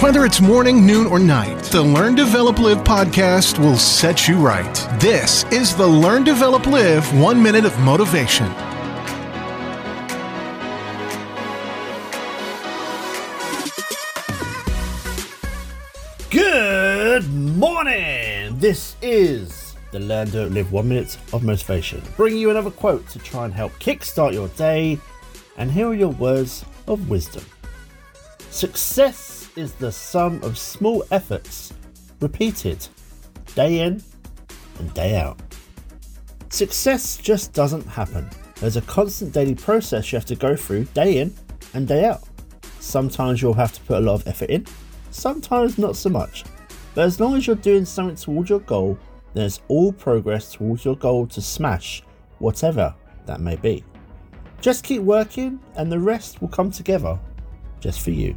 Whether it's morning, noon, or night, the Learn, Develop, Live podcast will set you right. This is the Learn, Develop, Live One Minute of Motivation. Good morning! This is the Learn to Live One Minute of Motivation, bringing you another quote to try and help kickstart your day. And here are your words of wisdom Success is the sum of small efforts repeated day in and day out. Success just doesn't happen. There's a constant daily process you have to go through day in and day out. Sometimes you'll have to put a lot of effort in, sometimes not so much. But as long as you're doing something towards your goal, then it's all progress towards your goal to smash whatever that may be. Just keep working and the rest will come together just for you.